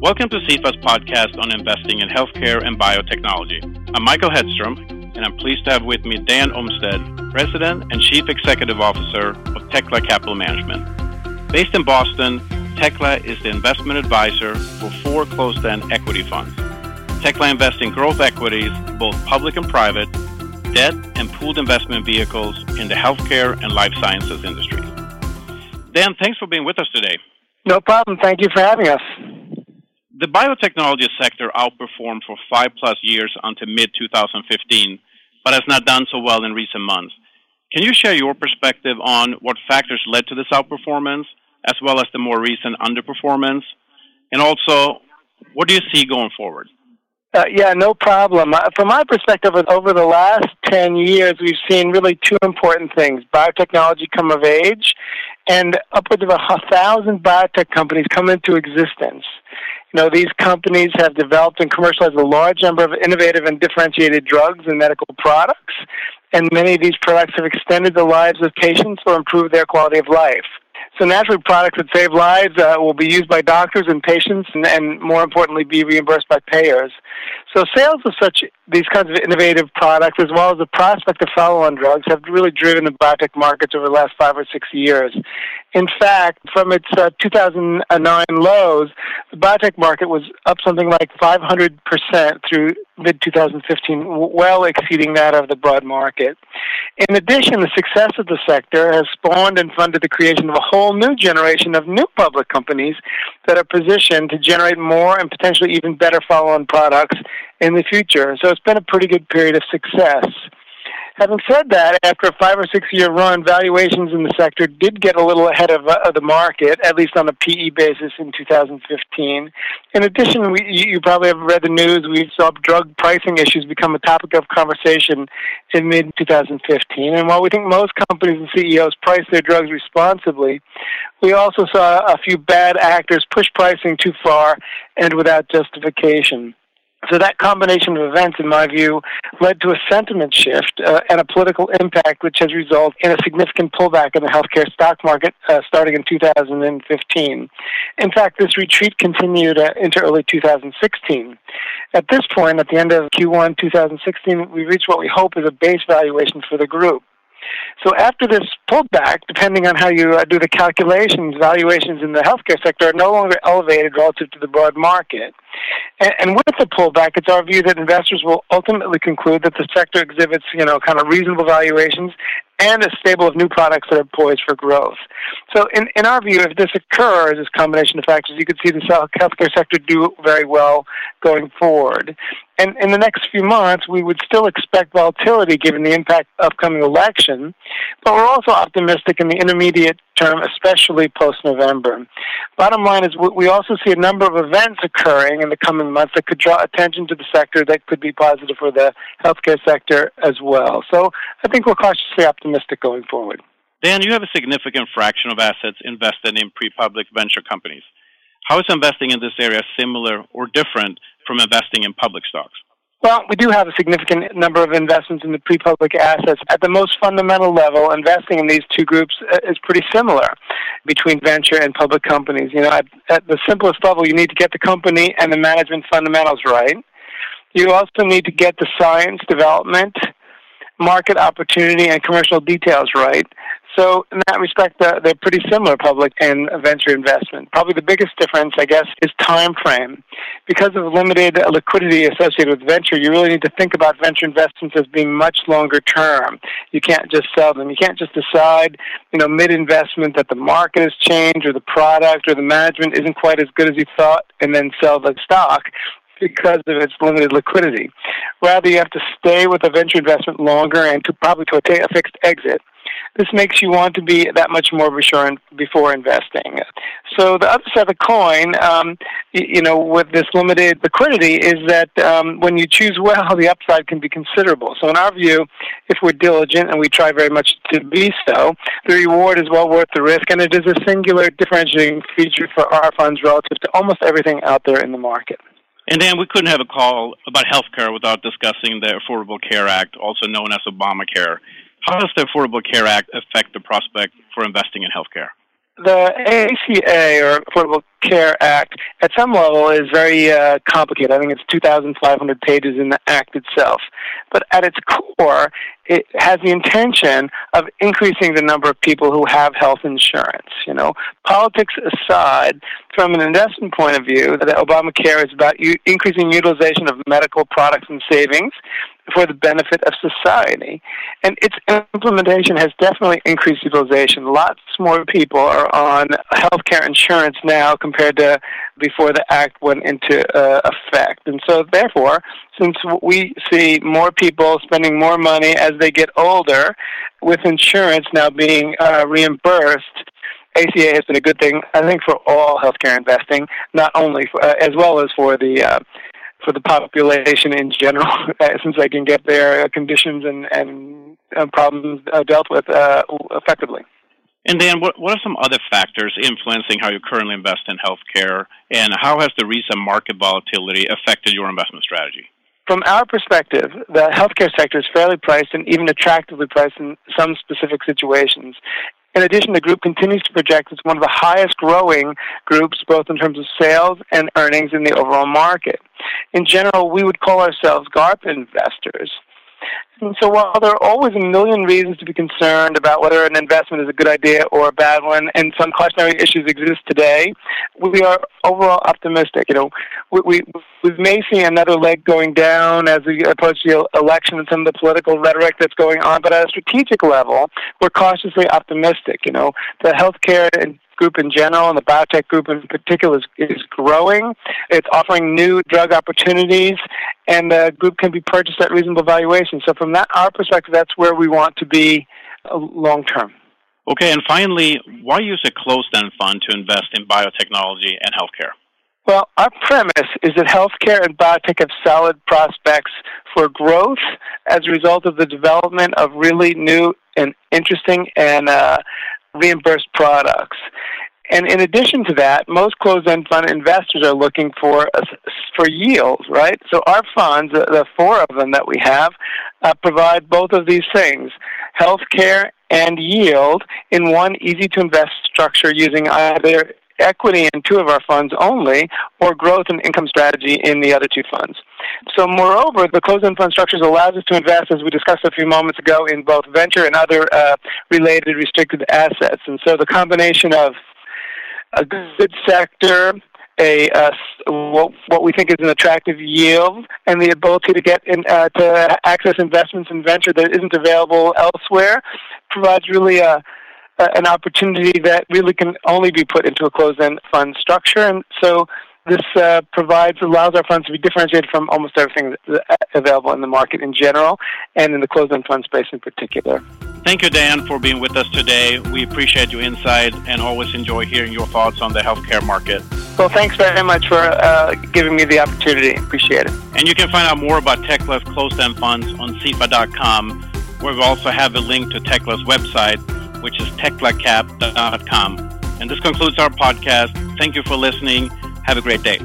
Welcome to CEFA's podcast on investing in healthcare and biotechnology. I'm Michael Hedstrom, and I'm pleased to have with me Dan Omstead, President and Chief Executive Officer of Tekla Capital Management. Based in Boston, Tekla is the investment advisor for four closed-end equity funds. Tekla invests in growth equities, both public and private, debt and pooled investment vehicles in the healthcare and life sciences industry. Dan, thanks for being with us today. No problem. Thank you for having us. The biotechnology sector outperformed for five plus years until mid 2015, but has not done so well in recent months. Can you share your perspective on what factors led to this outperformance, as well as the more recent underperformance? And also, what do you see going forward? Uh, yeah, no problem. Uh, from my perspective, over the last 10 years, we've seen really two important things biotechnology come of age, and upwards of a thousand biotech companies come into existence. You know, these companies have developed and commercialized a large number of innovative and differentiated drugs and medical products, and many of these products have extended the lives of patients or improved their quality of life. So naturally, products that save lives uh, will be used by doctors and patients, and, and, more importantly, be reimbursed by payers. So sales of such these kinds of innovative products, as well as the prospect of follow-on drugs, have really driven the biotech markets over the last five or six years. In fact, from its uh, 2009 lows, the biotech market was up something like 500% through mid 2015, well exceeding that of the broad market. In addition, the success of the sector has spawned and funded the creation of a whole new generation of new public companies that are positioned to generate more and potentially even better follow on products in the future. So it's been a pretty good period of success. Having said that, after a five or six year run, valuations in the sector did get a little ahead of, uh, of the market, at least on a PE basis in 2015. In addition, we, you probably have read the news, we saw drug pricing issues become a topic of conversation in mid 2015. And while we think most companies and CEOs price their drugs responsibly, we also saw a few bad actors push pricing too far and without justification. So that combination of events, in my view, led to a sentiment shift uh, and a political impact, which has resulted in a significant pullback in the healthcare stock market uh, starting in 2015. In fact, this retreat continued uh, into early 2016. At this point, at the end of Q1 2016, we reached what we hope is a base valuation for the group. So after this pullback, depending on how you uh, do the calculations, valuations in the healthcare sector are no longer elevated relative to the broad market. And, and with the pullback, it's our view that investors will ultimately conclude that the sector exhibits, you know, kind of reasonable valuations and a stable of new products that are poised for growth. So, in, in our view, if this occurs, this combination of factors, you could see the healthcare sector do very well going forward. And in the next few months, we would still expect volatility given the impact of upcoming election, but we're also optimistic in the intermediate term, especially post November. Bottom line is, we also see a number of events occurring in the coming months that could draw attention to the sector that could be positive for the healthcare sector as well. So I think we're cautiously optimistic going forward. Dan, you have a significant fraction of assets invested in pre public venture companies. How is investing in this area similar or different from investing in public stocks? Well, we do have a significant number of investments in the pre-public assets. At the most fundamental level, investing in these two groups uh, is pretty similar between venture and public companies. You know, at, at the simplest level, you need to get the company and the management fundamentals right. You also need to get the science development, market opportunity, and commercial details right. So in that respect, they're pretty similar, public and venture investment. Probably the biggest difference, I guess, is time frame. Because of limited liquidity associated with venture, you really need to think about venture investments as being much longer term. You can't just sell them. You can't just decide, you know, mid-investment that the market has changed or the product or the management isn't quite as good as you thought and then sell the stock because of its limited liquidity. Rather, you have to stay with a venture investment longer and to probably to attain a fixed exit this makes you want to be that much more reassuring before investing. So the other side of the coin, um, you know, with this limited liquidity, is that um, when you choose well, the upside can be considerable. So in our view, if we're diligent and we try very much to be so, the reward is well worth the risk, and it is a singular differentiating feature for our funds relative to almost everything out there in the market. And Dan, we couldn't have a call about healthcare without discussing the Affordable Care Act, also known as Obamacare. How does the Affordable Care Act affect the prospect for investing in healthcare? The ACA, or Affordable Care Act, at some level, is very uh, complicated. I think it's 2,500 pages in the Act itself. But at its core, it has the intention of increasing the number of people who have health insurance. You know, politics aside, from an investment point of view, Obamacare is about u- increasing utilization of medical products and savings for the benefit of society. And its implementation has definitely increased utilization. Lots more people are on health care insurance now compared to before the act went into uh, effect. And so, therefore, since we see more people spending more money as they get older, with insurance now being uh, reimbursed, ACA has been a good thing, I think, for all healthcare investing, not only for, uh, as well as for the uh, for the population in general, since they can get their conditions and and uh, problems uh, dealt with uh, effectively. And Dan, what, what are some other factors influencing how you currently invest in healthcare, and how has the recent market volatility affected your investment strategy? From our perspective, the healthcare sector is fairly priced and even attractively priced in some specific situations. In addition, the group continues to project as one of the highest growing groups, both in terms of sales and earnings in the overall market. In general, we would call ourselves GARP investors. And so while there are always a million reasons to be concerned about whether an investment is a good idea or a bad one, and some cautionary issues exist today, we are overall optimistic. You know, we, we, we may see another leg going down as we approach the election and some of the political rhetoric that's going on, but at a strategic level, we're cautiously optimistic. You know, the healthcare and group in general and the biotech group in particular is, is growing. It's offering new drug opportunities, and the group can be purchased at reasonable valuations. So, from that our perspective, that's where we want to be uh, long term. Okay, and finally, why use a closed-end fund to invest in biotechnology and healthcare? Well, our premise is that healthcare and biotech have solid prospects for growth as a result of the development of really new and interesting and uh, reimbursed products. And in addition to that, most closed-end fund investors are looking for for yields, right? So our funds, the four of them that we have, uh, provide both of these things: healthcare and yield in one easy-to-invest structure using either equity in two of our funds only, or growth and income strategy in the other two funds. So, moreover, the closed-end fund structures allows us to invest, as we discussed a few moments ago, in both venture and other uh, related restricted assets. And so, the combination of a good sector, a uh, what, what we think is an attractive yield, and the ability to get in, uh, to access investments in venture that isn't available elsewhere provides really a an opportunity that really can only be put into a closed-end fund structure, and so this uh, provides allows our funds to be differentiated from almost everything available in the market in general, and in the closed-end fund space in particular. Thank you, Dan, for being with us today. We appreciate your insight and always enjoy hearing your thoughts on the healthcare market. Well, thanks very much for uh, giving me the opportunity. Appreciate it. And you can find out more about Tekla's closed-end funds on CEFA.com, where we also have a link to Tekla's website, which is teklacap.com. And this concludes our podcast. Thank you for listening. Have a great day.